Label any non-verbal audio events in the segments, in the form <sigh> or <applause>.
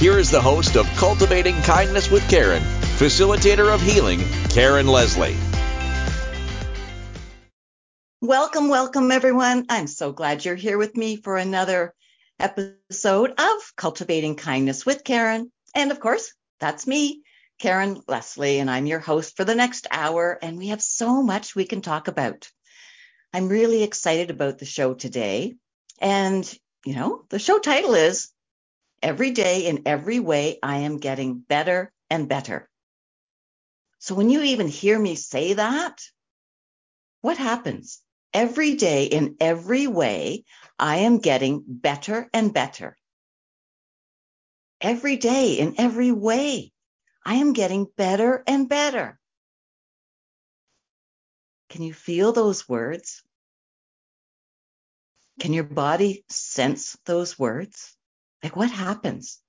here is the host of Cultivating Kindness with Karen, facilitator of healing, Karen Leslie. Welcome, welcome, everyone. I'm so glad you're here with me for another episode of Cultivating Kindness with Karen. And of course, that's me, Karen Leslie, and I'm your host for the next hour. And we have so much we can talk about. I'm really excited about the show today. And, you know, the show title is Every Day in Every Way, I Am Getting Better and Better. So when you even hear me say that, what happens? Every day in every way, I am getting better and better. Every day in every way, I am getting better and better. Can you feel those words? Can your body sense those words? Like what happens?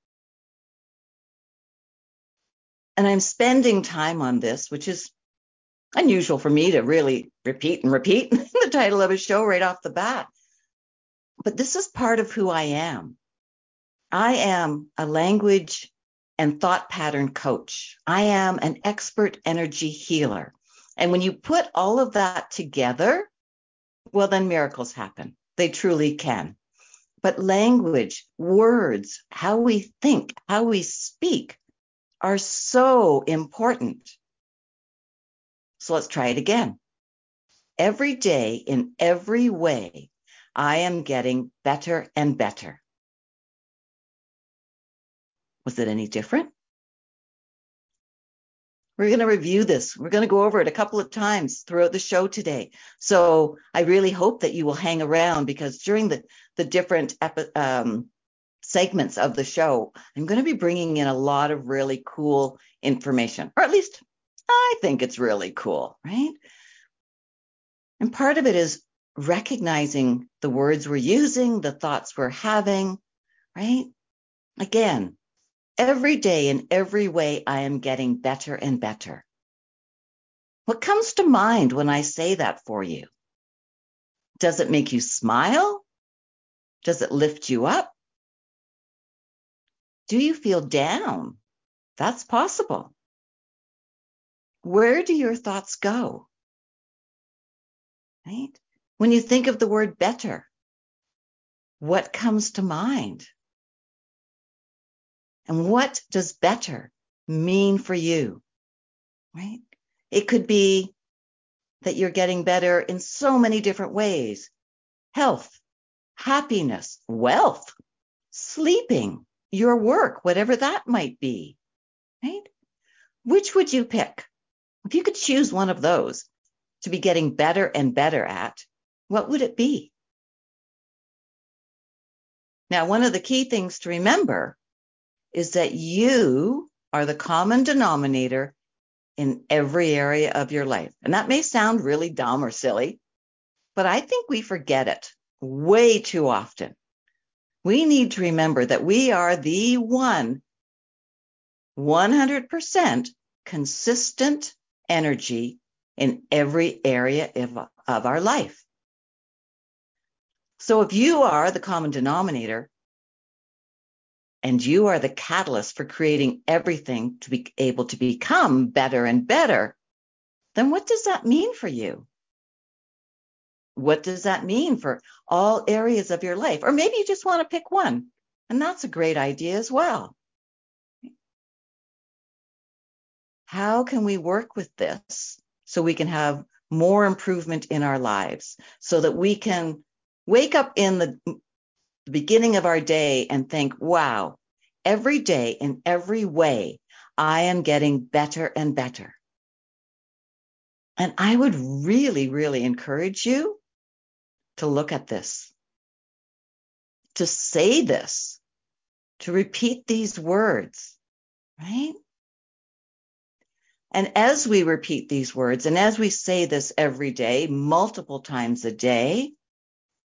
And I'm spending time on this, which is unusual for me to really repeat and repeat <laughs> the title of a show right off the bat. But this is part of who I am. I am a language and thought pattern coach. I am an expert energy healer. And when you put all of that together, well, then miracles happen. They truly can. But language, words, how we think, how we speak are so important. So let's try it again. Every day, in every way, I am getting better and better. Was it any different? We're going to review this. We're going to go over it a couple of times throughout the show today. So I really hope that you will hang around because during the, the different epi- um, segments of the show, I'm going to be bringing in a lot of really cool information, or at least I think it's really cool, right? And part of it is recognizing the words we're using, the thoughts we're having, right? Again, every day in every way, I am getting better and better. What comes to mind when I say that for you? Does it make you smile? Does it lift you up? Do you feel down? That's possible. Where do your thoughts go? Right? When you think of the word better, what comes to mind? And what does better mean for you? Right? It could be that you're getting better in so many different ways. Health, happiness, wealth, sleeping, your work, whatever that might be. Right? Which would you pick? If you could choose one of those to be getting better and better at, what would it be? Now, one of the key things to remember is that you are the common denominator in every area of your life. And that may sound really dumb or silly, but I think we forget it way too often. We need to remember that we are the one 100% consistent energy in every area of, of our life. So if you are the common denominator and you are the catalyst for creating everything to be able to become better and better, then what does that mean for you? What does that mean for all areas of your life? Or maybe you just want to pick one, and that's a great idea as well. How can we work with this so we can have more improvement in our lives so that we can wake up in the beginning of our day and think, wow, every day in every way, I am getting better and better. And I would really, really encourage you to look at this, to say this, to repeat these words, right? And as we repeat these words and as we say this every day, multiple times a day,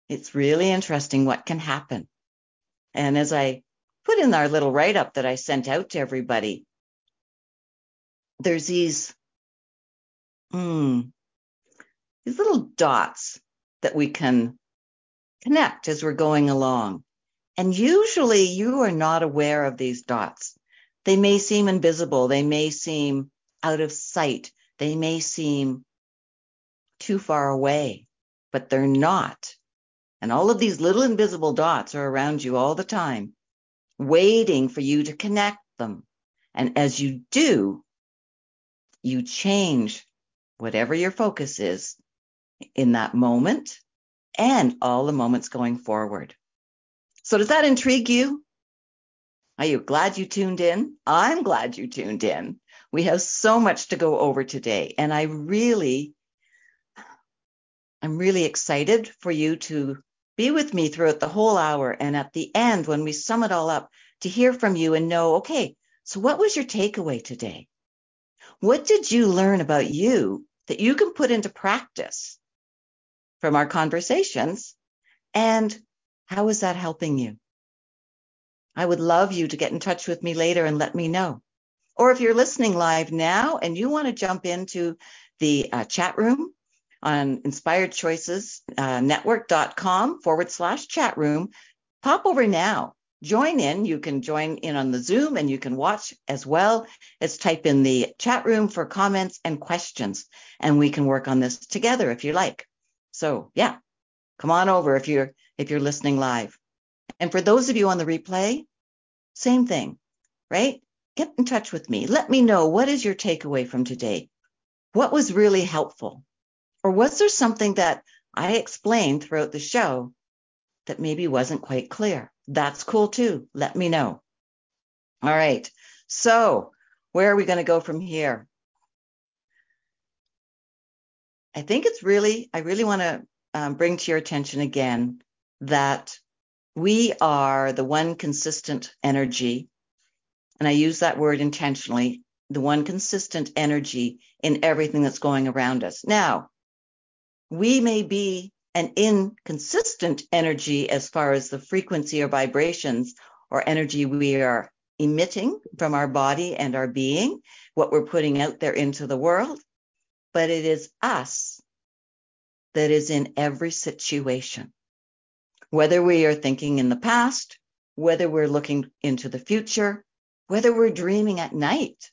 it's really interesting what can happen. And as I put in our little write up that I sent out to everybody, there's these, hmm, these little dots that we can connect as we're going along. And usually you are not aware of these dots. They may seem invisible. They may seem out of sight. They may seem too far away, but they're not. And all of these little invisible dots are around you all the time, waiting for you to connect them. And as you do, you change whatever your focus is in that moment and all the moments going forward. So does that intrigue you? Are you glad you tuned in? I'm glad you tuned in. We have so much to go over today, and I really, I'm really excited for you to be with me throughout the whole hour. And at the end, when we sum it all up, to hear from you and know, okay, so what was your takeaway today? What did you learn about you that you can put into practice from our conversations? And how is that helping you? I would love you to get in touch with me later and let me know. Or if you're listening live now and you want to jump into the uh, chat room on inspiredchoicesnetwork.com uh, forward slash chat room, pop over now. Join in. You can join in on the Zoom and you can watch as well as type in the chat room for comments and questions. And we can work on this together if you like. So yeah, come on over if you're if you're listening live. And for those of you on the replay, same thing, right? Get in touch with me. Let me know what is your takeaway from today? What was really helpful? Or was there something that I explained throughout the show that maybe wasn't quite clear? That's cool too. Let me know. All right. So, where are we going to go from here? I think it's really, I really want to um, bring to your attention again that we are the one consistent energy, and I use that word intentionally, the one consistent energy in everything that's going around us. Now, we may be an inconsistent energy as far as the frequency or vibrations or energy we are emitting from our body and our being, what we're putting out there into the world, but it is us that is in every situation whether we are thinking in the past, whether we're looking into the future, whether we're dreaming at night.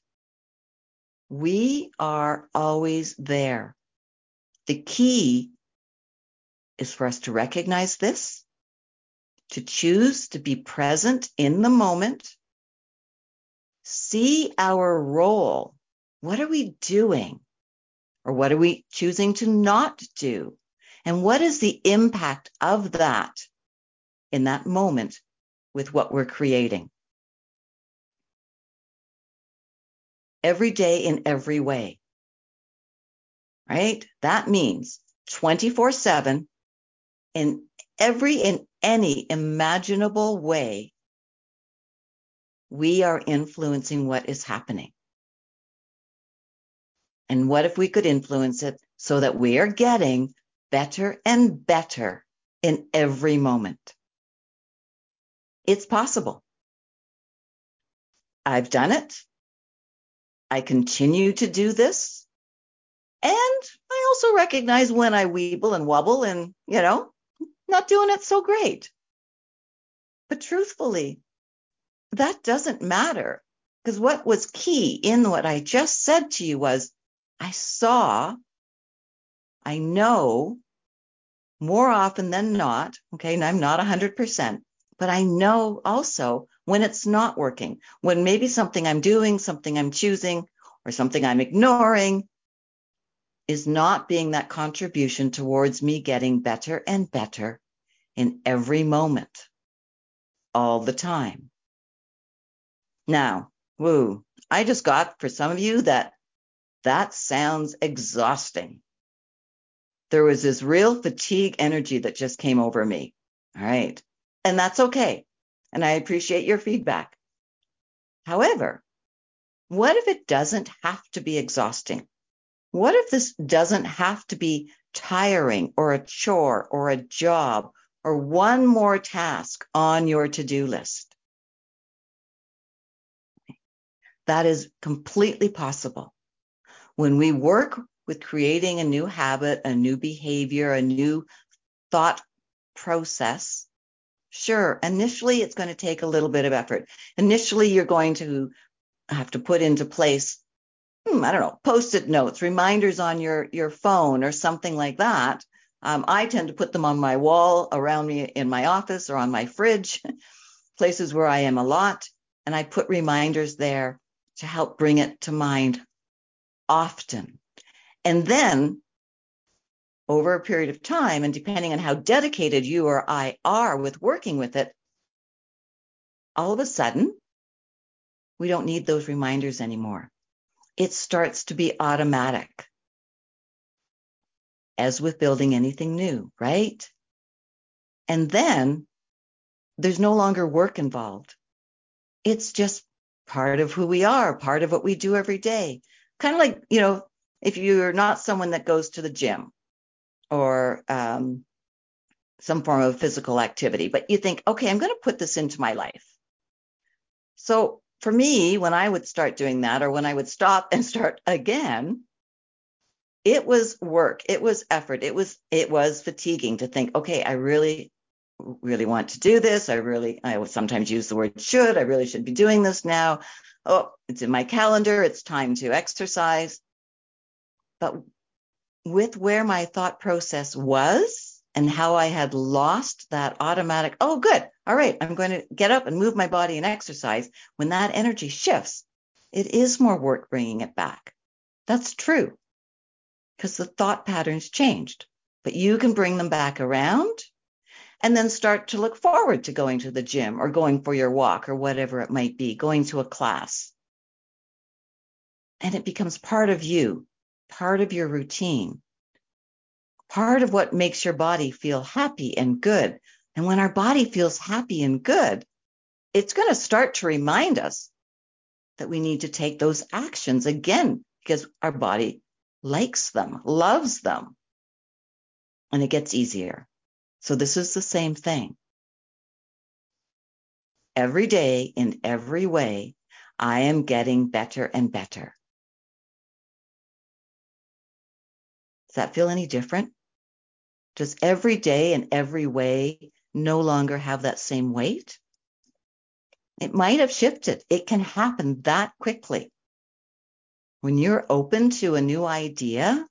We are always there. The key is for us to recognize this, to choose to be present in the moment, see our role. What are we doing? Or what are we choosing to not do? And what is the impact of that in that moment with what we're creating. Every day in every way. Right? That means 24 7 in every, in any imaginable way, we are influencing what is happening. And what if we could influence it so that we are getting better and better in every moment? It's possible. I've done it. I continue to do this. And I also recognize when I weeble and wobble and, you know, not doing it so great. But truthfully, that doesn't matter because what was key in what I just said to you was I saw, I know more often than not, okay, and I'm not 100%, but I know also when it's not working, when maybe something I'm doing, something I'm choosing, or something I'm ignoring is not being that contribution towards me getting better and better in every moment, all the time. Now, woo, I just got for some of you that that sounds exhausting. There was this real fatigue energy that just came over me. All right. And that's okay. And I appreciate your feedback. However, What if it doesn't have to be exhausting? What if this doesn't have to be tiring or a chore or a job or one more task on your to do list? That is completely possible. When we work with creating a new habit, a new behavior, a new thought process, sure, initially it's going to take a little bit of effort. Initially, you're going to have to put into place, hmm, I don't know, post-it notes, reminders on your, your phone or something like that. Um, I tend to put them on my wall around me in my office or on my fridge, <laughs> places where I am a lot. And I put reminders there to help bring it to mind often. And then over a period of time, and depending on how dedicated you or I are with working with it, all of a sudden, we don't need those reminders anymore. It starts to be automatic. As with building anything new, right? And then there's no longer work involved. It's just part of who we are, part of what we do every day. Kind of like, you know, if you're not someone that goes to the gym or um, some form of physical activity, but you think, okay, I'm going to put this into my life. So for me, when I would start doing that, or when I would stop and start again, it was work, it was effort, it was it was fatiguing to think, okay, I really, really want to do this. I really, I sometimes use the word should. I really should be doing this now. Oh, it's in my calendar. It's time to exercise. But with where my thought process was and how I had lost that automatic, oh, good. All right. I'm going to get up and move my body and exercise. When that energy shifts, it is more work bringing it back. That's true because the thought patterns changed, but you can bring them back around and then start to look forward to going to the gym or going for your walk or whatever it might be, going to a class. And it becomes part of you, part of your routine, part of what makes your body feel happy and good. And when our body feels happy and good, it's going to start to remind us that we need to take those actions again because our body likes them, loves them, and it gets easier. So this is the same thing. Every day, in every way, I am getting better and better. Does that feel any different? Does every day and every way no longer have that same weight? It might have shifted. It can happen that quickly. When you're open to a new idea,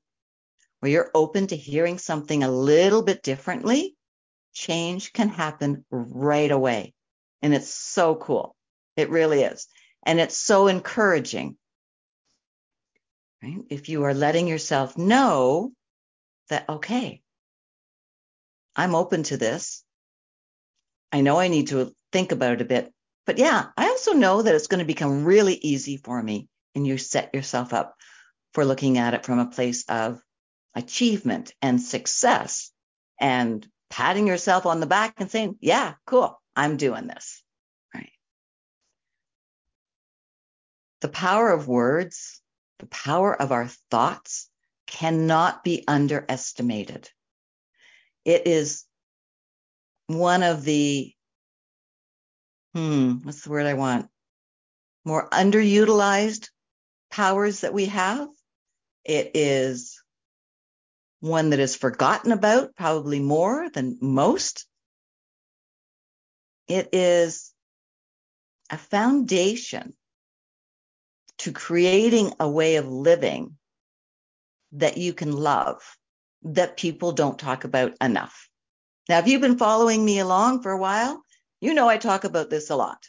or you're open to hearing something a little bit differently, change can happen right away. And it's so cool. It really is. And it's so encouraging. Right? If you are letting yourself know that, okay, I'm open to this. I know I need to think about it a bit, but yeah, I also know that it's going to become really easy for me. And you set yourself up for looking at it from a place of achievement and success and patting yourself on the back and saying, yeah, cool, I'm doing this. Right. The power of words, the power of our thoughts cannot be underestimated. It is one of the, hmm, what's the word I want? More underutilized powers that we have. It is one that is forgotten about probably more than most. It is a foundation to creating a way of living that you can love that people don't talk about enough. Now, if you've been following me along for a while, you know I talk about this a lot.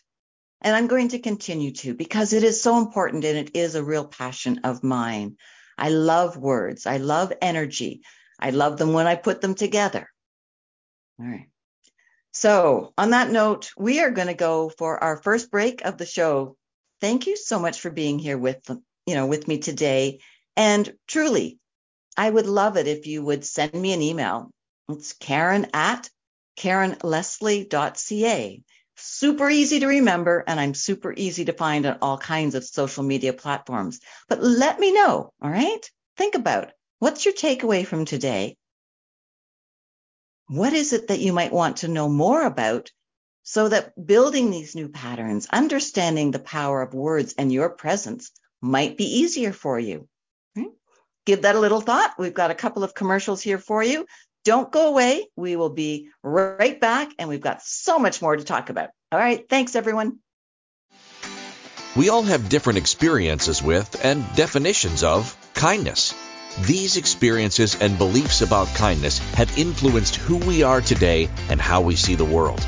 And I'm going to continue to because it is so important and it is a real passion of mine. I love words. I love energy. I love them when I put them together. All right. So on that note, we are going to go for our first break of the show. Thank you so much for being here with you know with me today. And truly, I would love it if you would send me an email. It's Karen at KarenLeslie.ca super easy to remember, and I'm super easy to find on all kinds of social media platforms. But let me know, all right? Think about what's your takeaway from today? What is it that you might want to know more about so that building these new patterns, understanding the power of words and your presence might be easier for you? Give that a little thought. We've got a couple of commercials here for you. Don't go away. We will be right back, and we've got so much more to talk about. All right. Thanks, everyone. We all have different experiences with and definitions of kindness. These experiences and beliefs about kindness have influenced who we are today and how we see the world.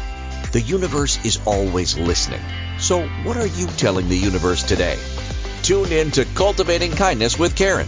The universe is always listening. So, what are you telling the universe today? Tune in to Cultivating Kindness with Karen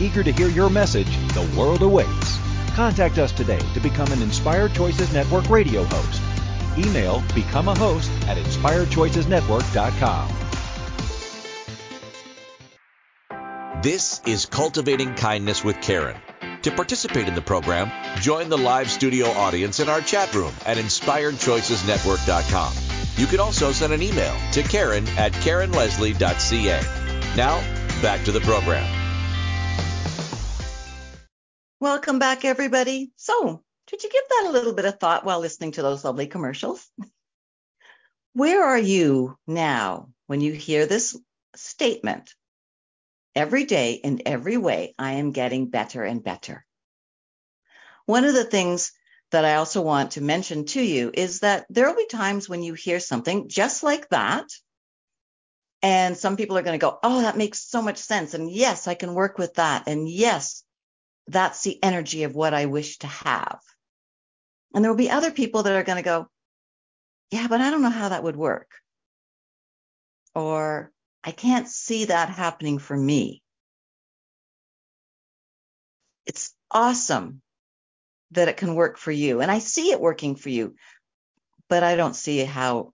Eager to hear your message, the world awaits. Contact us today to become an Inspired Choices Network radio host. Email become a host at inspiredchoicesnetwork.com. This is Cultivating Kindness with Karen. To participate in the program, join the live studio audience in our chat room at inspiredchoicesnetwork.com. You can also send an email to Karen at KarenLeslie.ca. Now, back to the program. Welcome back, everybody. So, did you give that a little bit of thought while listening to those lovely commercials? Where are you now when you hear this statement? Every day, in every way, I am getting better and better. One of the things that I also want to mention to you is that there will be times when you hear something just like that. And some people are going to go, Oh, that makes so much sense. And yes, I can work with that. And yes, that's the energy of what I wish to have. And there will be other people that are going to go, yeah, but I don't know how that would work. Or I can't see that happening for me. It's awesome that it can work for you. And I see it working for you, but I don't see how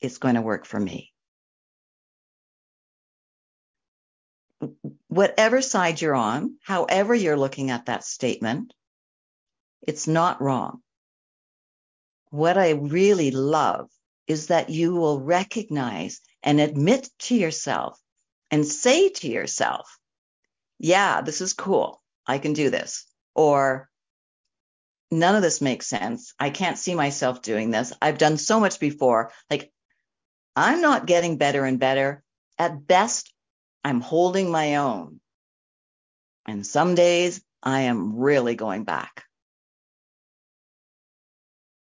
it's going to work for me. Whatever side you're on, however you're looking at that statement, it's not wrong. What I really love is that you will recognize and admit to yourself and say to yourself, yeah, this is cool. I can do this. Or none of this makes sense. I can't see myself doing this. I've done so much before. Like I'm not getting better and better. At best, I'm holding my own. And some days I am really going back.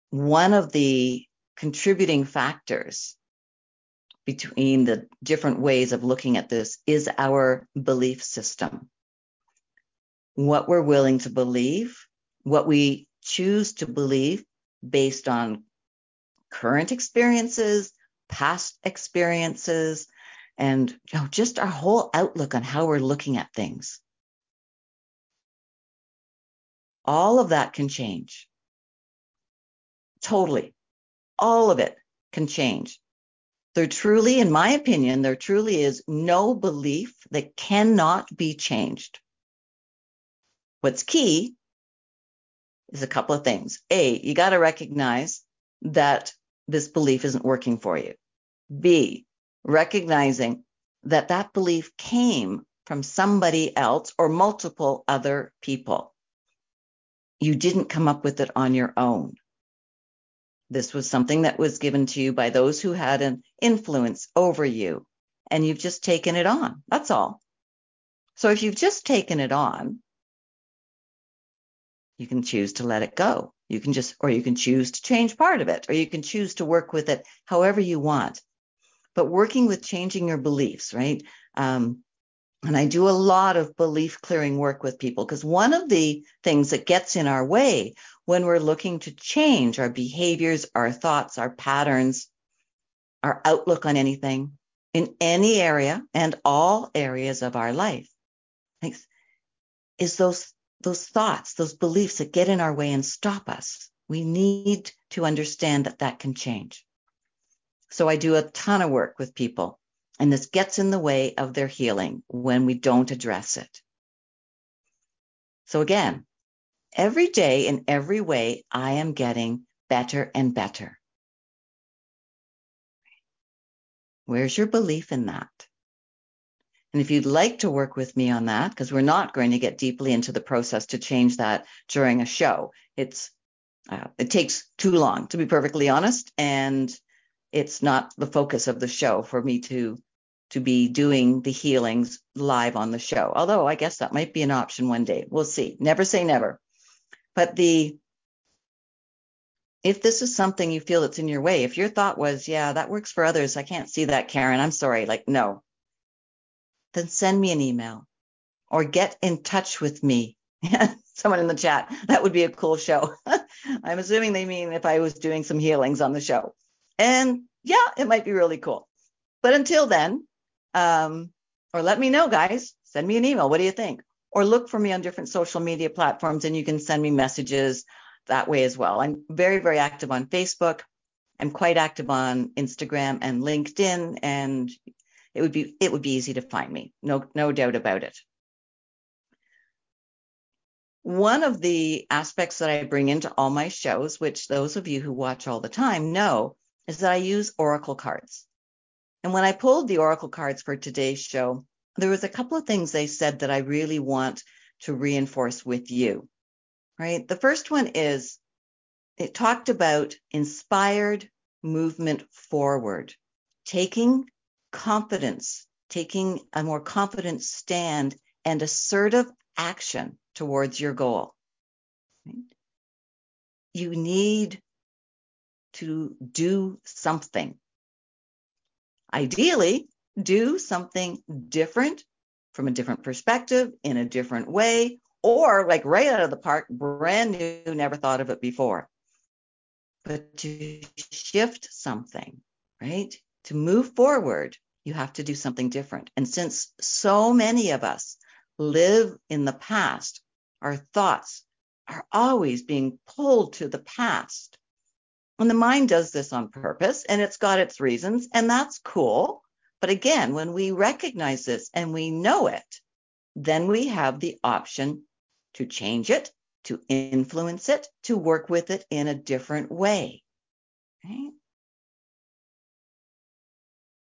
One of the contributing factors between the different ways of looking at this is our belief system. What we're willing to believe, what we choose to believe based on current experiences, past experiences, and you know, just our whole outlook on how we're looking at things. All of that can change. Totally. All of it can change. There truly, in my opinion, there truly is no belief that cannot be changed. What's key is a couple of things. A, you got to recognize that this belief isn't working for you. B, recognizing that that belief came from somebody else or multiple other people. You didn't come up with it on your own. This was something that was given to you by those who had an influence over you. and you've just taken it on. That's all. So if you've just taken it on, you can choose to let it go. You can just, or you can choose to change part of it, or you can choose to work with it however you want. But working with changing your beliefs, right? Um, and I do a lot of belief clearing work with people because one of the things that gets in our way when we're looking to change our behaviors, our thoughts, our patterns, our outlook on anything in any area and all areas of our life is those those thoughts, those beliefs that get in our way and stop us. We need to understand that that can change. So I do a ton of work with people and this gets in the way of their healing when we don't address it. So again, every day in every way, I am getting better and better. Where's your belief in that? And if you'd like to work with me on that, because we're not going to get deeply into the process to change that during a show, it's uh, it takes too long to be perfectly honest, and it's not the focus of the show for me to to be doing the healings live on the show. Although I guess that might be an option one day. We'll see. Never say never. But the if this is something you feel that's in your way, if your thought was, yeah, that works for others, I can't see that, Karen. I'm sorry. Like, no, then send me an email or get in touch with me. <laughs> Someone in the chat, that would be a cool show. <laughs> I'm assuming they mean if I was doing some healings on the show. And yeah, it might be really cool. But until then, um, or let me know, guys. Send me an email. What do you think? Or look for me on different social media platforms and you can send me messages that way as well. I'm very, very active on Facebook. I'm quite active on Instagram and LinkedIn, and it would be it would be easy to find me. No, no doubt about it. One of the aspects that I bring into all my shows, which those of you who watch all the time know, is that I use oracle cards. And when I pulled the oracle cards for today's show, there was a couple of things they said that I really want to reinforce with you right? The first one is it talked about inspired movement forward, taking confidence, taking a more confident stand and assertive action towards your goal. You need to do something. Ideally, do something different from a different perspective in a different way or like right out of the park, brand new, never thought of it before. But to shift something, right? To move forward, you have to do something different. And since so many of us live in the past, our thoughts are always being pulled to the past. And the mind does this on purpose and it's got its reasons, and that's cool. But again, when we recognize this and we know it, then we have the option to change it, to influence it, to work with it in a different way. Right?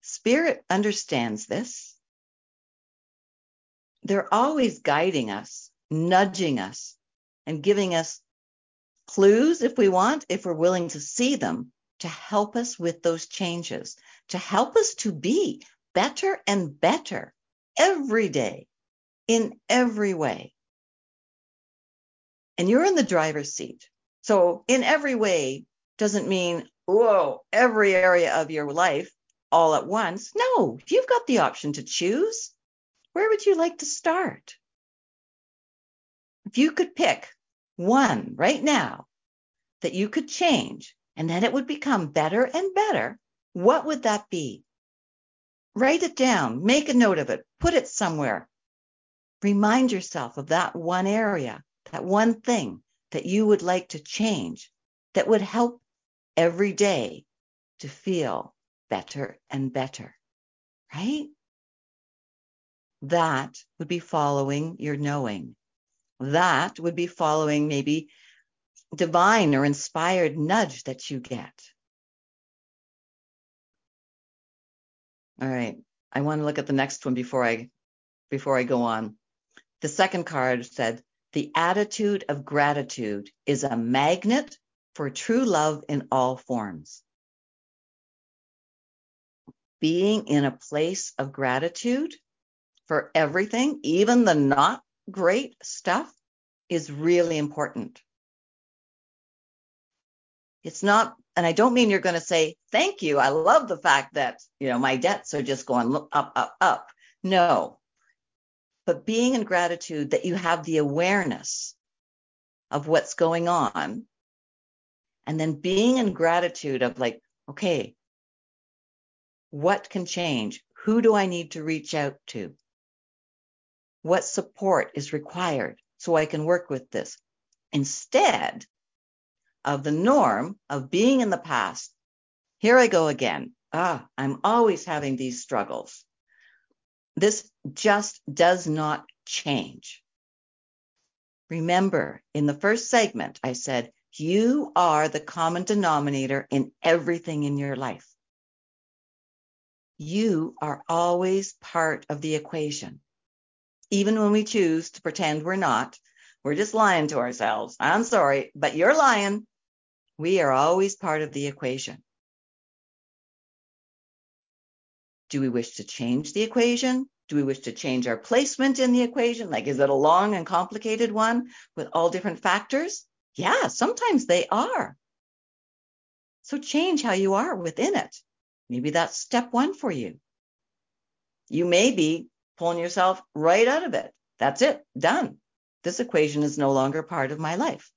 Spirit understands this. They're always guiding us, nudging us, and giving us clues if we want, if we're willing to see them, to help us with those changes, to help us to be better and better every day in every way and you're in the driver's seat. So in every way doesn't mean, whoa, every area of your life all at once. No, you've got the option to choose. Where would you like to start? If you could pick one right now that you could change and then it would become better and better, what would that be? Write it down, make a note of it, put it somewhere. Remind yourself of that one area that one thing that you would like to change that would help every day to feel better and better, right? That would be following your knowing. That would be following maybe divine or inspired nudge that you get. All right. I want to look at the next one before I before I go on. The second card said the attitude of gratitude is a magnet for true love in all forms. being in a place of gratitude for everything, even the not great stuff, is really important. It's not, and I don't mean you're going to say, thank you. I love the fact that, you know, my debts are just going up, up, up. No, but being in gratitude that you have the awareness of what's going on. And then being in gratitude of like, okay, what can change? Who do I need to reach out to? What support is required so I can work with this? Instead of the norm of being in the past, here I go again. Ah, I'm always having these struggles. This just does not change. Remember, in the first segment, I said, you are the common denominator in everything in your life. You are always part of the equation. Even when we choose to pretend we're not, we're just lying to ourselves. I'm sorry, but you're lying. We are always part of the equation. Do we wish to change the equation? Do we wish to change our placement in the equation? Like, is it a long and complicated one with all different factors? Yeah, sometimes they are. So change how you are within it. Maybe that's step one for you. You may be pulling yourself right out of it. That's it, done. This equation is no longer part of my life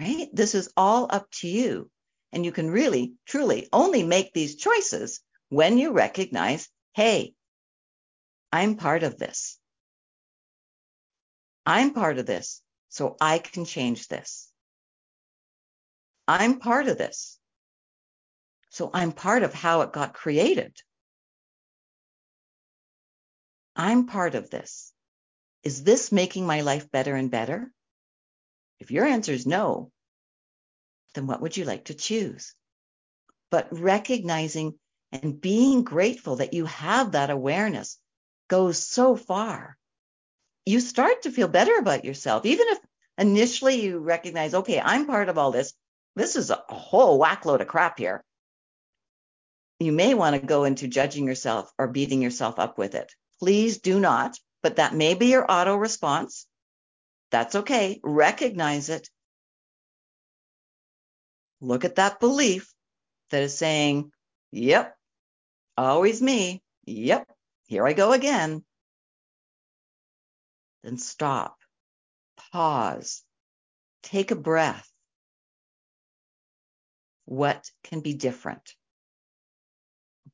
right? This is all up to you. And you can really, truly only make these choices when you recognize, hey, I'm part of this. I'm part of this, so I can change this. I'm part of this. So I'm part of how it got created. I'm part of this. Is this making my life better and better? If your answer is no, then what would you like to choose? But recognizing and being grateful that you have that awareness goes so far. You start to feel better about yourself, even if initially you recognize, okay, I'm part of all this. This is a whole whackload of crap here. You may want to go into judging yourself or beating yourself up with it. Please do not, but that may be your auto response. That's okay. Recognize it. Look at that belief that is saying, yep, always me. Yep, here I go again. Then stop, pause, take a breath. What can be different?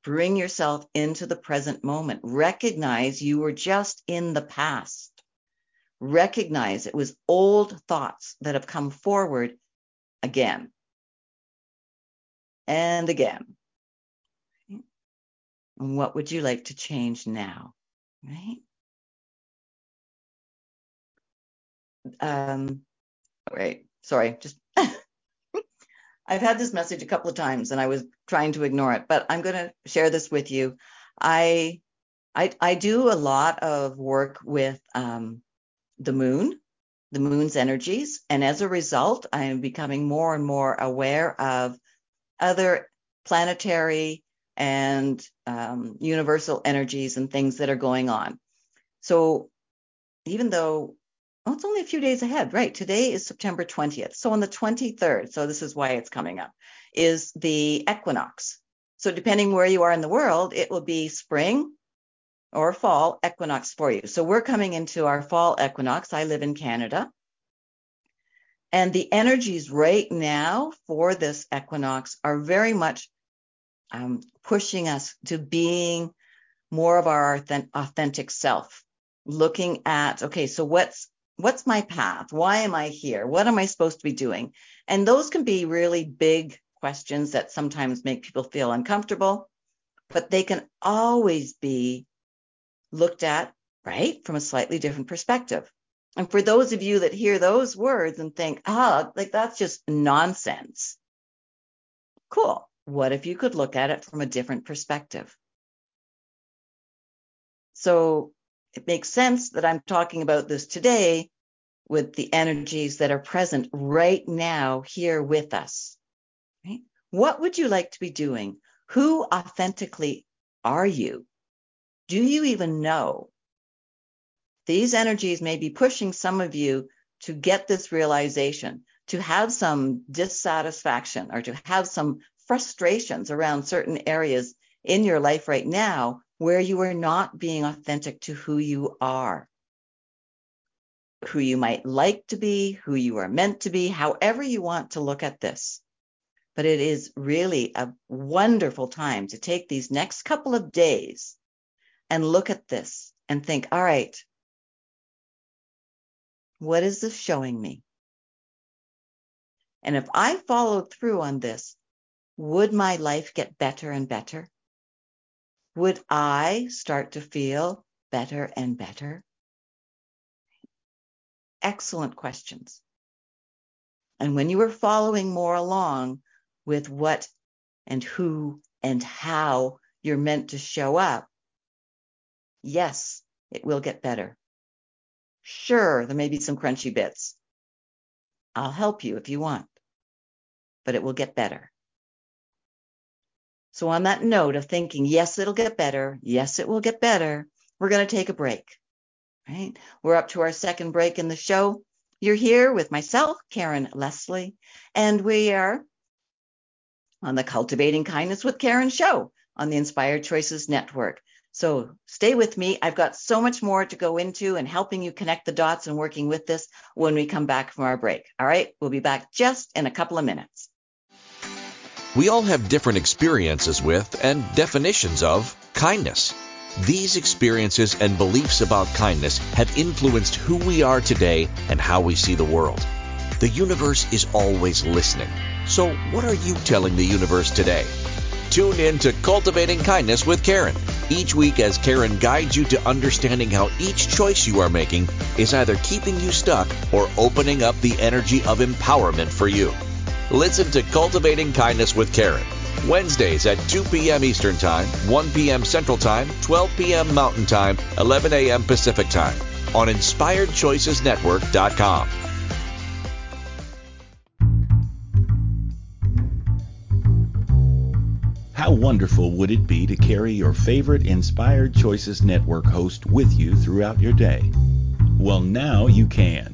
Bring yourself into the present moment. Recognize you were just in the past recognize it was old thoughts that have come forward again and again. And what would you like to change now? Right? Um, right. Sorry, just <laughs> I've had this message a couple of times and I was trying to ignore it, but I'm going to share this with you. I I, I do a lot of work with um, the moon, the moon's energies. And as a result, I am becoming more and more aware of other planetary and um, universal energies and things that are going on. So even though well, it's only a few days ahead, right? Today is September 20th. So on the 23rd, so this is why it's coming up, is the equinox. So depending where you are in the world, it will be spring, or fall equinox for you. So we're coming into our fall equinox. I live in Canada. And the energies right now for this equinox are very much um, pushing us to being more of our authentic self, looking at, okay, so what's what's my path? Why am I here? What am I supposed to be doing? And those can be really big questions that sometimes make people feel uncomfortable, but they can always be looked at, right, from a slightly different perspective. And for those of you that hear those words and think, ah, like that's just nonsense. Cool. What if you could look at it from a different perspective? So it makes sense that I'm talking about this today with the energies that are present right now here with us. Right? What would you like to be doing? Who authentically are you? Do you even know? These energies may be pushing some of you to get this realization, to have some dissatisfaction or to have some frustrations around certain areas in your life right now where you are not being authentic to who you are, who you might like to be, who you are meant to be, however you want to look at this. But it is really a wonderful time to take these next couple of days and look at this and think, all right, what is this showing me? And if I followed through on this, would my life get better and better? Would I start to feel better and better? Excellent questions. And when you are following more along with what and who and how you're meant to show up, yes, it will get better. Sure, there may be some crunchy bits. I'll help you if you want, but it will get better. So, on that note of thinking, yes, it'll get better, yes, it will get better, we're going to take a break. Right? We're up to our second break in the show. You're here with myself, Karen Leslie, and we are on the Cultivating Kindness with Karen show on the Inspired Choices Network. So stay with me. I've got so much more to go into and helping you connect the dots and working with this when we come back from our break. All right, we'll be back just in a couple of minutes. We all have different experiences with and definitions of kindness. These experiences and beliefs about kindness have influenced who we are today and how we see the world. The universe is always listening. So, what are you telling the universe today? Tune in to Cultivating Kindness with Karen each week as Karen guides you to understanding how each choice you are making is either keeping you stuck or opening up the energy of empowerment for you. Listen to Cultivating Kindness with Karen. Wednesdays at 2 p.m. Eastern Time, 1 p.m. Central Time, 12 p.m. Mountain Time, 11 a.m. Pacific Time on InspiredChoicesNetwork.com. How wonderful would it be to carry your favorite Inspired Choices Network host with you throughout your day? Well, now you can.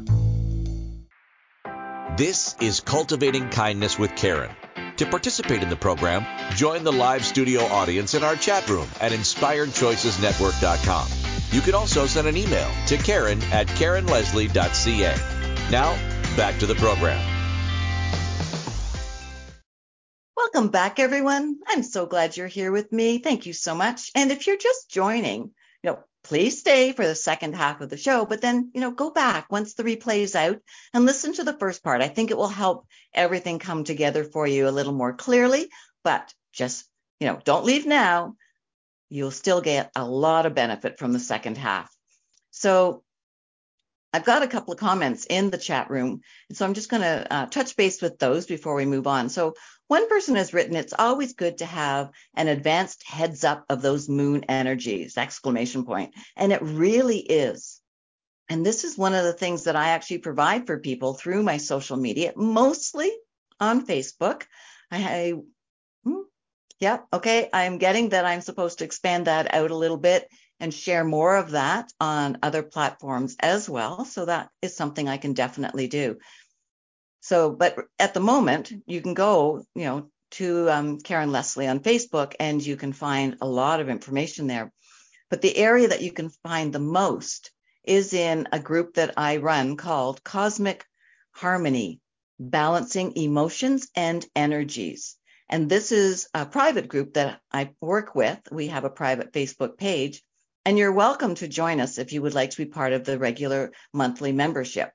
This is Cultivating Kindness with Karen. To participate in the program, join the live studio audience in our chat room at inspiredchoicesnetwork.com. You can also send an email to Karen at KarenLeslie.ca. Now, back to the program. Welcome back, everyone. I'm so glad you're here with me. Thank you so much. And if you're just joining, you know, please stay for the second half of the show, but then, you know, go back once the replay is out and listen to the first part. I think it will help everything come together for you a little more clearly, but just, you know, don't leave now. You'll still get a lot of benefit from the second half. So I've got a couple of comments in the chat room, so I'm just going to uh, touch base with those before we move on. So one person has written, "It's always good to have an advanced heads up of those moon energies!" Exclamation point. and it really is. And this is one of the things that I actually provide for people through my social media, mostly on Facebook. I, hmm, yeah, okay. I'm getting that I'm supposed to expand that out a little bit and share more of that on other platforms as well. So that is something I can definitely do. So, but at the moment, you can go, you know, to um, Karen Leslie on Facebook and you can find a lot of information there. But the area that you can find the most is in a group that I run called Cosmic Harmony Balancing Emotions and Energies. And this is a private group that I work with. We have a private Facebook page and you're welcome to join us if you would like to be part of the regular monthly membership.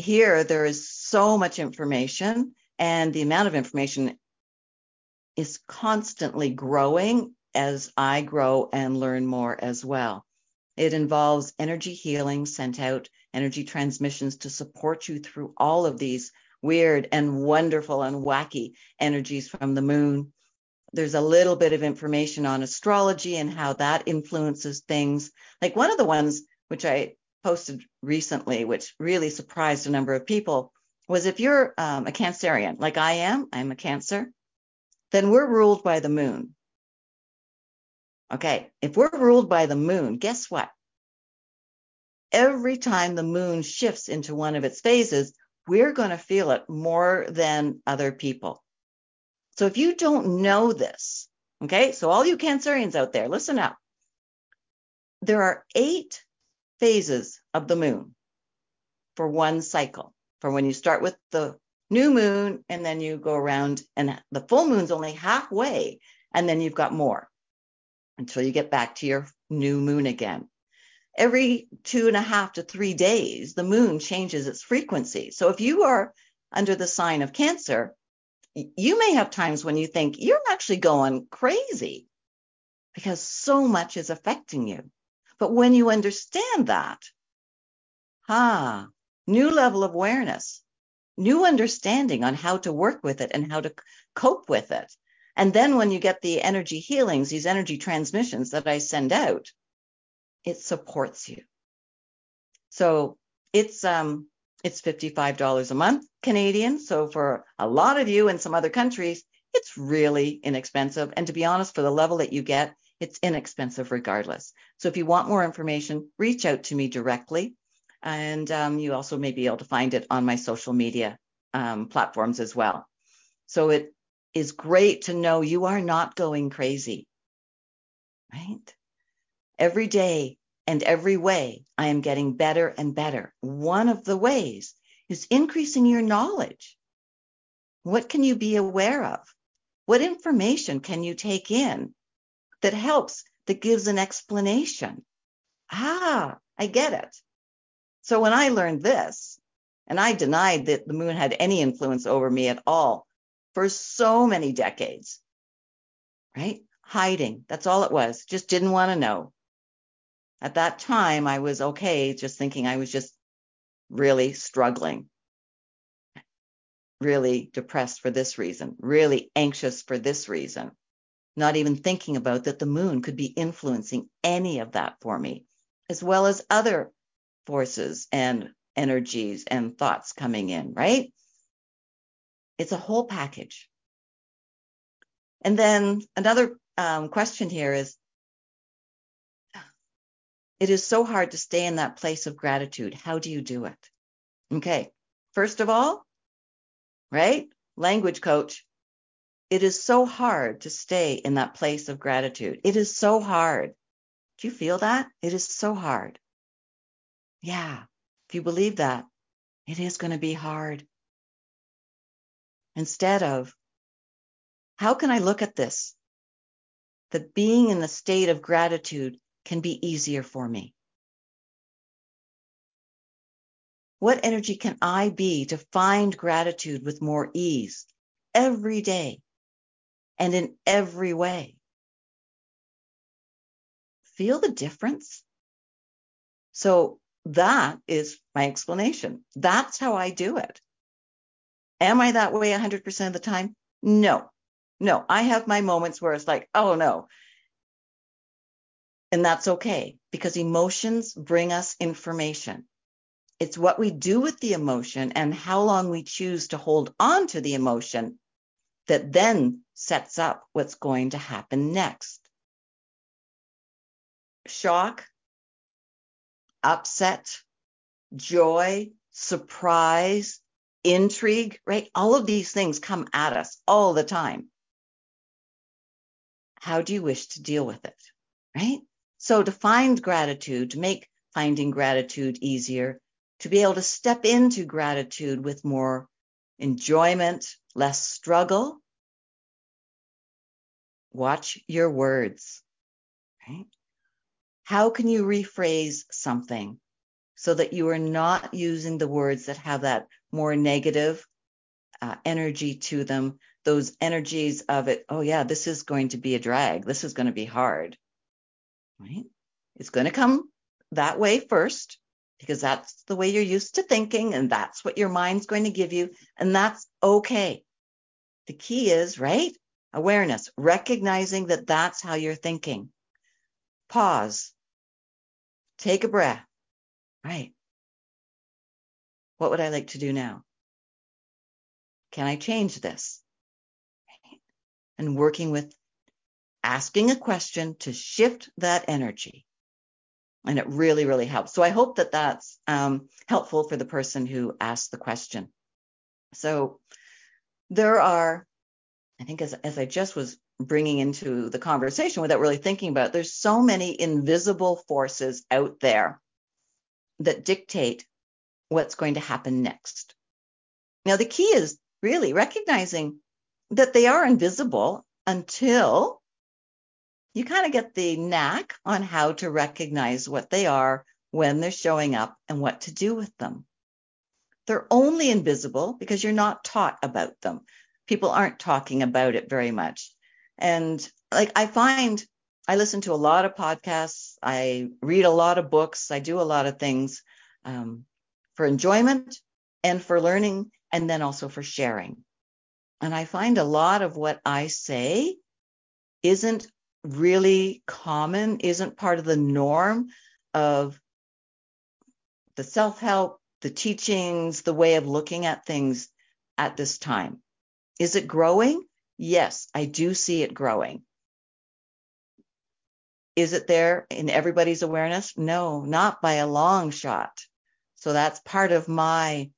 Here, there is so much information, and the amount of information is constantly growing as I grow and learn more as well. It involves energy healing, sent out energy transmissions to support you through all of these weird and wonderful and wacky energies from the moon. There's a little bit of information on astrology and how that influences things. Like one of the ones which I posted recently, which really surprised a number of people, was if you're um, a Cancerian, like I am, I'm a Cancer, then we're ruled by the moon. Okay, if we're ruled by the moon, guess what? Every time the moon shifts into one of its phases, we're going to feel it more than other people. So if you don't know this, okay, so all you Cancerians out there, listen up. There are eight phases of the moon for one cycle. For when you start with the new moon and then you go around and the full moon's only halfway and then you've got more until you get back to your new moon again. Every two and a half to three days, the moon changes its frequency. So if you are under the sign of Cancer, you may have times when you think you're actually going crazy because so much is affecting you. But when you understand that, ah, new level of awareness, new understanding on how to work with it and how to cope with it. And then when you get the energy healings, these energy transmissions that I send out, it supports you. So it's um it's $55 a month Canadian. So for a lot of you in some other countries, it's really inexpensive. And to be honest, for the level that you get, it's inexpensive regardless. So if you want more information, reach out to me directly. And um, you also may be able to find it on my social media um, platforms as well. So it is great to know you are not going crazy, right? Every day and every way, I am getting better and better. One of the ways is increasing your knowledge. What can you be aware of? What information can you take in that helps, that gives an explanation? Ah, I get it. So when I learned this, and I denied that the moon had any influence over me at all for so many decades, right? Hiding. That's all it was. Just didn't want to know. At that time, I was okay, just thinking I was just really struggling, really depressed for this reason, really anxious for this reason, not even thinking about that the moon could be influencing any of that for me, as well as other forces and energies and thoughts coming in, right? It's a whole package. And then another um, question here is it is so hard to stay in that place of gratitude. How do you do it? Okay. First of all, right? Language coach. It is so hard to stay in that place of gratitude. It is so hard. Do you feel that? It is so hard. Yeah. If you believe that, it is going to be hard. Instead of, how can I look at this? That being in the state of gratitude can be easier for me? What energy can I be to find gratitude with more ease every day and in every way? Feel the difference? So that is my explanation. That's how I do it. Am I that way 100% of the time? No, no. I have my moments where it's like, oh no, and that's okay because emotions bring us information. It's what we do with the emotion and how long we choose to hold on to the emotion that then sets up what's going to happen next. Shock, upset, joy, surprise, intrigue, right? All of these things come at us all the time. How do you wish to deal with it, right? So to find gratitude, to make finding gratitude easier, to be able to step into gratitude with more enjoyment, less struggle, watch your words. Right? How can you rephrase something so that you are not using the words that have that more negative uh, energy to them, those energies of it. Oh, yeah, this is going to be a drag. This is going to be hard. Right? It's going to come that way first because that's the way you're used to thinking and that's what your mind's going to give you. And that's okay. The key is, right? Awareness, recognizing that that's how you're thinking. Pause. Take a breath. Right. What would I like to do now? Can I change this? And working with asking a question to shift that energy. And it really, really helps. So I hope that that's um, helpful for the person who asked the question. So there are, I think, as, as I just was bringing into the conversation without really thinking about it, there's so many invisible forces out there that dictate what's going to happen next. Now, the key is really recognizing that they are invisible until you kind of get the knack on how to recognize what they are when they're showing up and what to do with them. They're only invisible because you're not taught about them. People aren't talking about it very much. And like I find I listen to a lot of podcasts, I read a lot of books, I do a lot of things um, for enjoyment and for learning, and then also for sharing. And I find a lot of what I say isn't really common, isn't part of the norm of the self help, the teachings, the way of looking at things at this time. Is it growing? Yes, I do see it growing. Is it there in everybody's awareness? No, not by a long shot. So that's part of my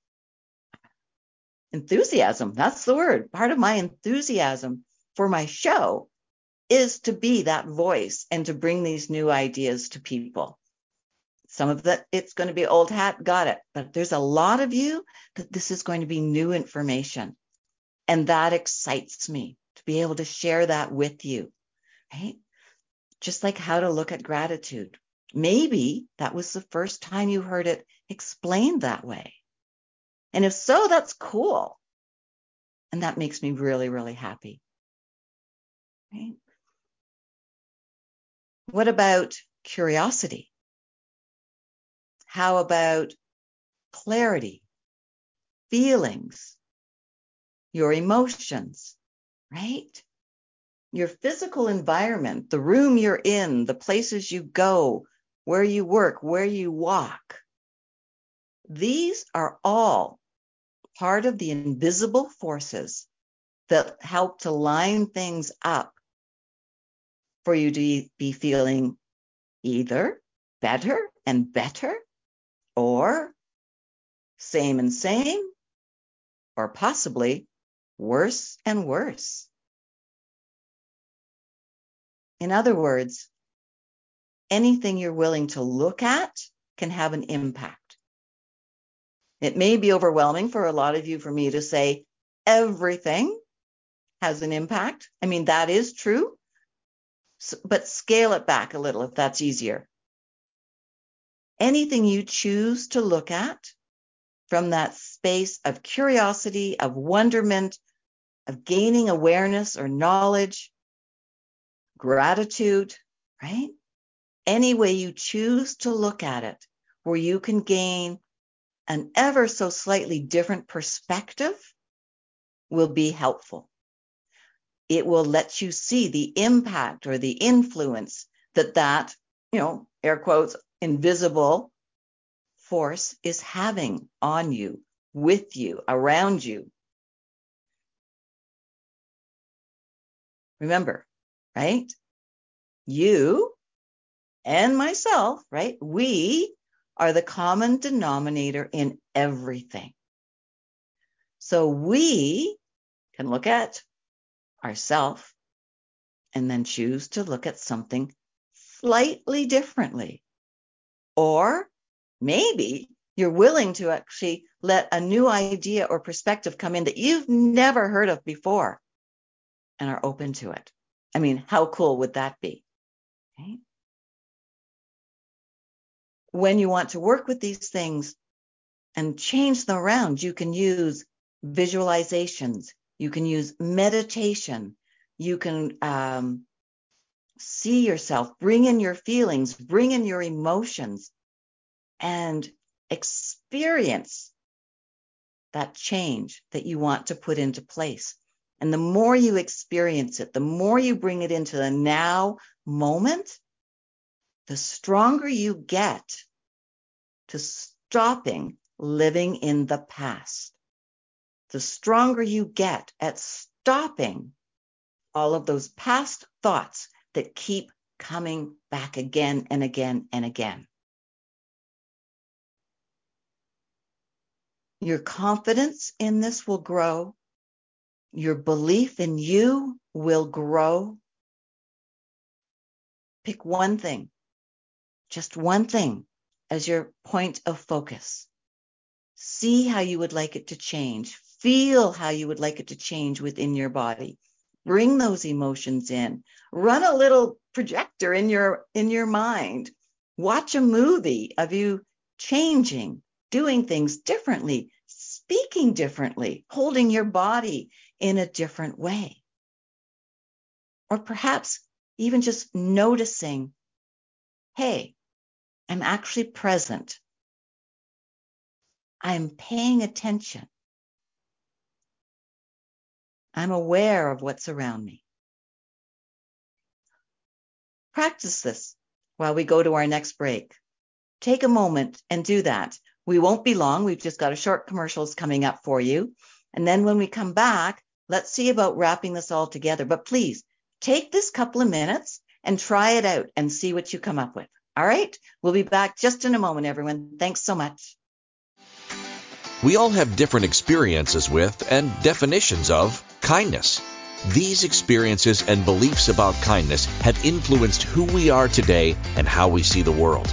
enthusiasm. That's the word. Part of my enthusiasm for my show is to be that voice and to bring these new ideas to people. Some of that, it's going to be old hat, got it. But there's a lot of you that this is going to be new information. And that excites me to be able to share that with you, right? Just like how to look at gratitude. Maybe that was the first time you heard it explained that way. And if so, that's cool. And that makes me really, really happy. Right? What about curiosity? How about clarity, feelings, your emotions, right? Your physical environment, the room you're in, the places you go, where you work, where you walk. These are all part of the invisible forces that help to line things up for you to be feeling either better and better or same and same or possibly worse and worse. In other words, anything you're willing to look at can have an impact. It may be overwhelming for a lot of you for me to say everything has an impact. I mean, that is true but scale it back a little if that's easier. Anything you choose to look at from that space of curiosity, of wonderment, of gaining awareness or knowledge, gratitude, right? Any way you choose to look at it, where you can gain an ever so slightly different perspective, will be helpful it will let you see the impact or the influence that that, you know, air quotes, invisible force is having on you, with you, around you. Remember, right? You and myself, right? We are the common denominator in everything. So we can look at ourself and then choose to look at something slightly differently. Or maybe you're willing to actually let a new idea or perspective come in that you've never heard of before and are open to it. I mean, how cool would that be? Okay. When you want to work with these things and change them around, you can use visualizations. You can use meditation. You can um, see yourself, bring in your feelings, bring in your emotions, and experience that change that you want to put into place. And the more you experience it, the more you bring it into the now moment, the stronger you get to stopping living in the past. The stronger you get at stopping all of those past thoughts that keep coming back again and again and again. Your confidence in this will grow. Your belief in you will grow. Pick one thing, just one thing as your point of focus. See how you would like it to change. Feel how you would like it to change within your body. Bring those emotions in. Run a little projector in your in your mind. Watch a movie of you changing, doing things differently, speaking differently, holding your body in a different way. Or perhaps even just noticing, hey, I'm actually present. I'm paying attention. I'm aware of what's around me. Practice this while we go to our next break. Take a moment and do that. We won't be long. We've just got a short commercials coming up for you. And then when we come back, let's see about wrapping this all together. But please take this couple of minutes and try it out and see what you come up with. All right. We'll be back just in a moment, everyone. Thanks so much. We all have different experiences with and definitions of kindness. These experiences and beliefs about kindness have influenced who we are today and how we see the world.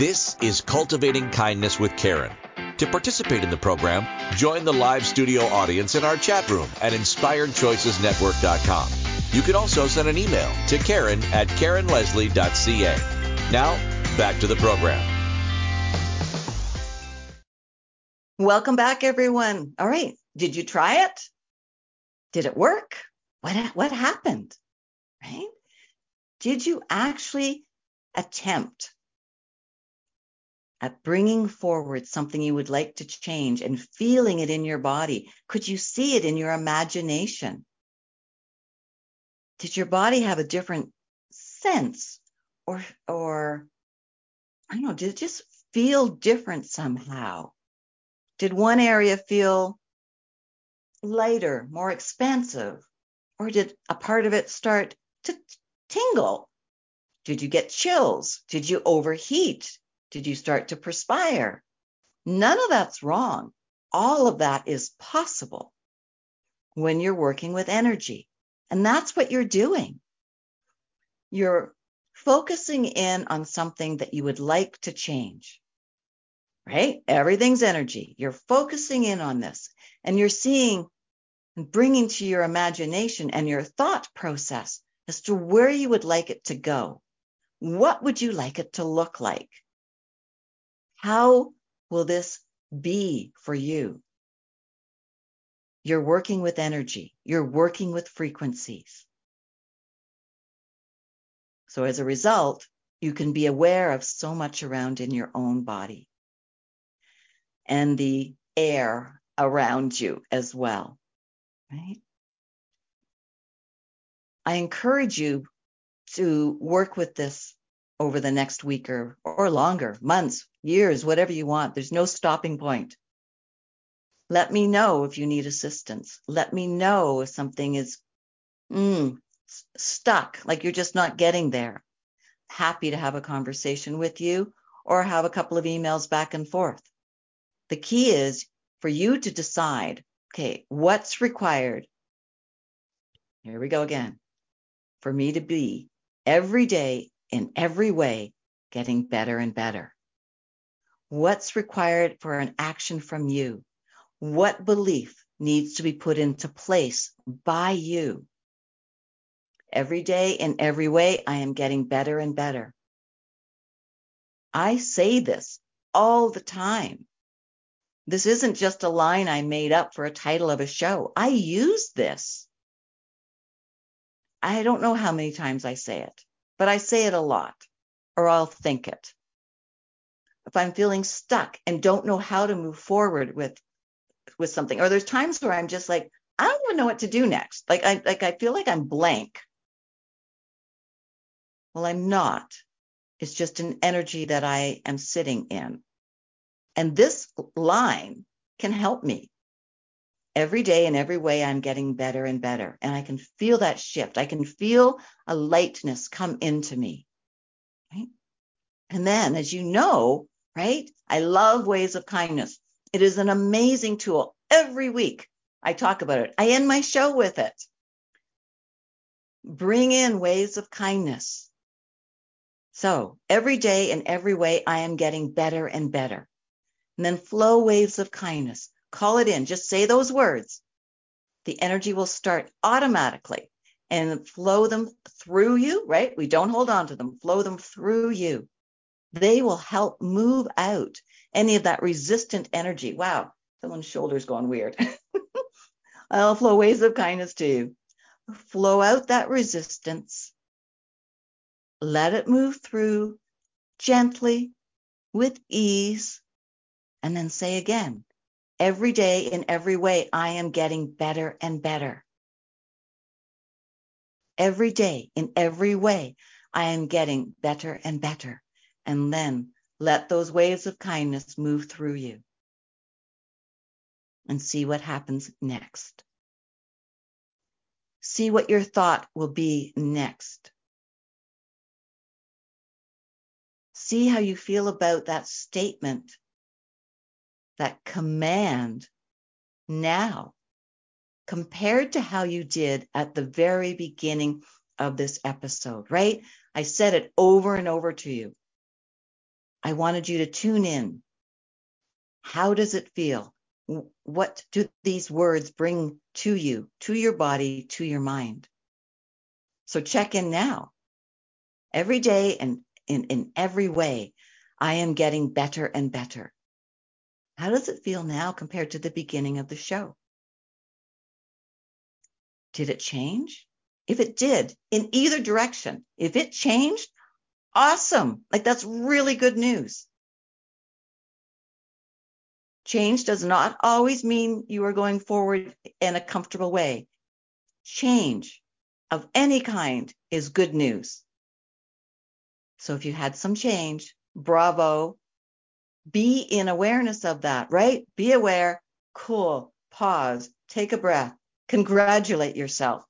This is Cultivating Kindness with Karen. To participate in the program, join the live studio audience in our chat room at InspiredChoicesNetwork.com. You can also send an email to Karen at KarenLeslie.ca. Now, back to the program. Welcome back, everyone. All right. Did you try it? Did it work? What, what happened? Right? Did you actually attempt at bringing forward something you would like to change and feeling it in your body? Could you see it in your imagination? Did your body have a different sense or, or I don't know, did it just feel different somehow? Did one area feel lighter, more expansive? Or did a part of it start to tingle? Did you get chills? Did you overheat? Did you start to perspire? None of that's wrong. All of that is possible when you're working with energy. And that's what you're doing. You're focusing in on something that you would like to change, right? Everything's energy. You're focusing in on this and you're seeing and bringing to your imagination and your thought process as to where you would like it to go. What would you like it to look like? How will this be for you? You're working with energy. You're working with frequencies. So as a result, you can be aware of so much around in your own body and the air around you as well, right? I encourage you to work with this over the next week or, or longer, months, years, whatever you want. There's no stopping point. Let me know if you need assistance. Let me know if something is mm, stuck, like you're just not getting there. Happy to have a conversation with you or have a couple of emails back and forth. The key is for you to decide, okay, what's required? Here we go again. For me to be every day in every way getting better and better. What's required for an action from you? What belief needs to be put into place by you? Every day in every way, I am getting better and better. I say this all the time. This isn't just a line I made up for a title of a show. I use this. I don't know how many times I say it, but I say it a lot, or I'll think it. If I'm feeling stuck and don't know how to move forward with with something, or there's times where I'm just like, I don't even know what to do next. Like I like I feel like I'm blank. Well, I'm not. It's just an energy that I am sitting in. And this line can help me. Every day in every way, I'm getting better and better. And I can feel that shift. I can feel a lightness come into me. Right? And then, as you know, right, I love ways of kindness. It is an amazing tool. Every week I talk about it. I end my show with it. Bring in ways of kindness. So every day in every way, I am getting better and better. And then flow waves of kindness. Call it in. Just say those words. The energy will start automatically and flow them through you, right? We don't hold on to them, flow them through you. They will help move out any of that resistant energy. Wow, someone's shoulder's going weird. <laughs> I'll flow waves of kindness to you. Flow out that resistance let it move through gently with ease. And then say again, every day in every way, I am getting better and better. Every day in every way, I am getting better and better. And then let those waves of kindness move through you and see what happens next. See what your thought will be next. see how you feel about that statement, that command now compared to how you did at the very beginning of this episode, right? I said it over and over to you. I wanted you to tune in. How does it feel? What do these words bring to you, to your body, to your mind? So check in now. Every day and in, in every way, I am getting better and better. How does it feel now compared to the beginning of the show? Did it change? If it did, in either direction, if it changed, awesome. Like that's really good news. Change does not always mean you are going forward in a comfortable way. Change of any kind is good news. So if you had some change, bravo. Be in awareness of that, right? Be aware. Cool. Pause. Take a breath. Congratulate yourself.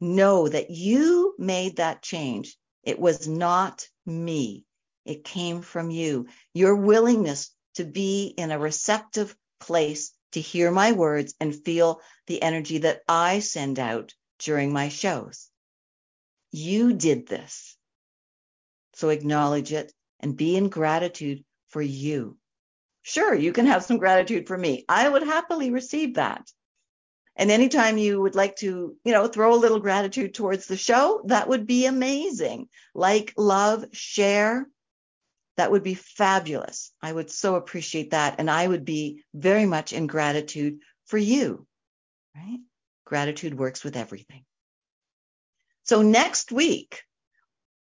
Know that you made that change. It was not me. It came from you. Your willingness to be in a receptive place to hear my words and feel the energy that I send out during my shows. You did this. So acknowledge it and be in gratitude for you. Sure, you can have some gratitude for me. I would happily receive that. And anytime you would like to, you know, throw a little gratitude towards the show, that would be amazing. Like, love, share. That would be fabulous. I would so appreciate that. And I would be very much in gratitude for you, right? Gratitude works with everything. So next week,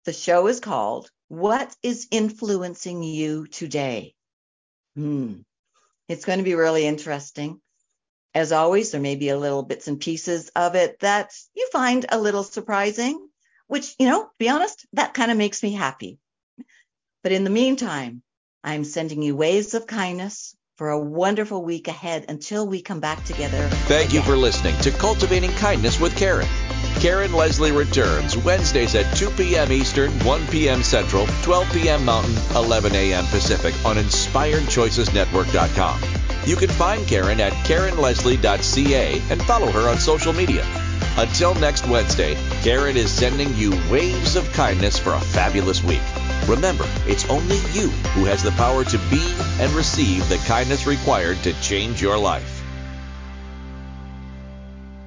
the show is called What is Influencing You Today? Hmm. It's going to be really interesting. As always, there may be a little bits and pieces of it that you find a little surprising, which, you know, be honest, that kind of makes me happy. But in the meantime, I'm sending you waves of kindness for a wonderful week ahead until we come back together. Thank again. you for listening to Cultivating Kindness with Karen. Karen Leslie returns Wednesdays at 2 p.m. Eastern, 1 p.m. Central, 12 p.m. Mountain, 11 a.m. Pacific on InspiredChoicesNetwork.com. You can find Karen at KarenLeslie.ca and follow her on social media. Until next Wednesday, Karen is sending you waves of kindness for a fabulous week. Remember, it's only you who has the power to be and receive the kindness required to change your life.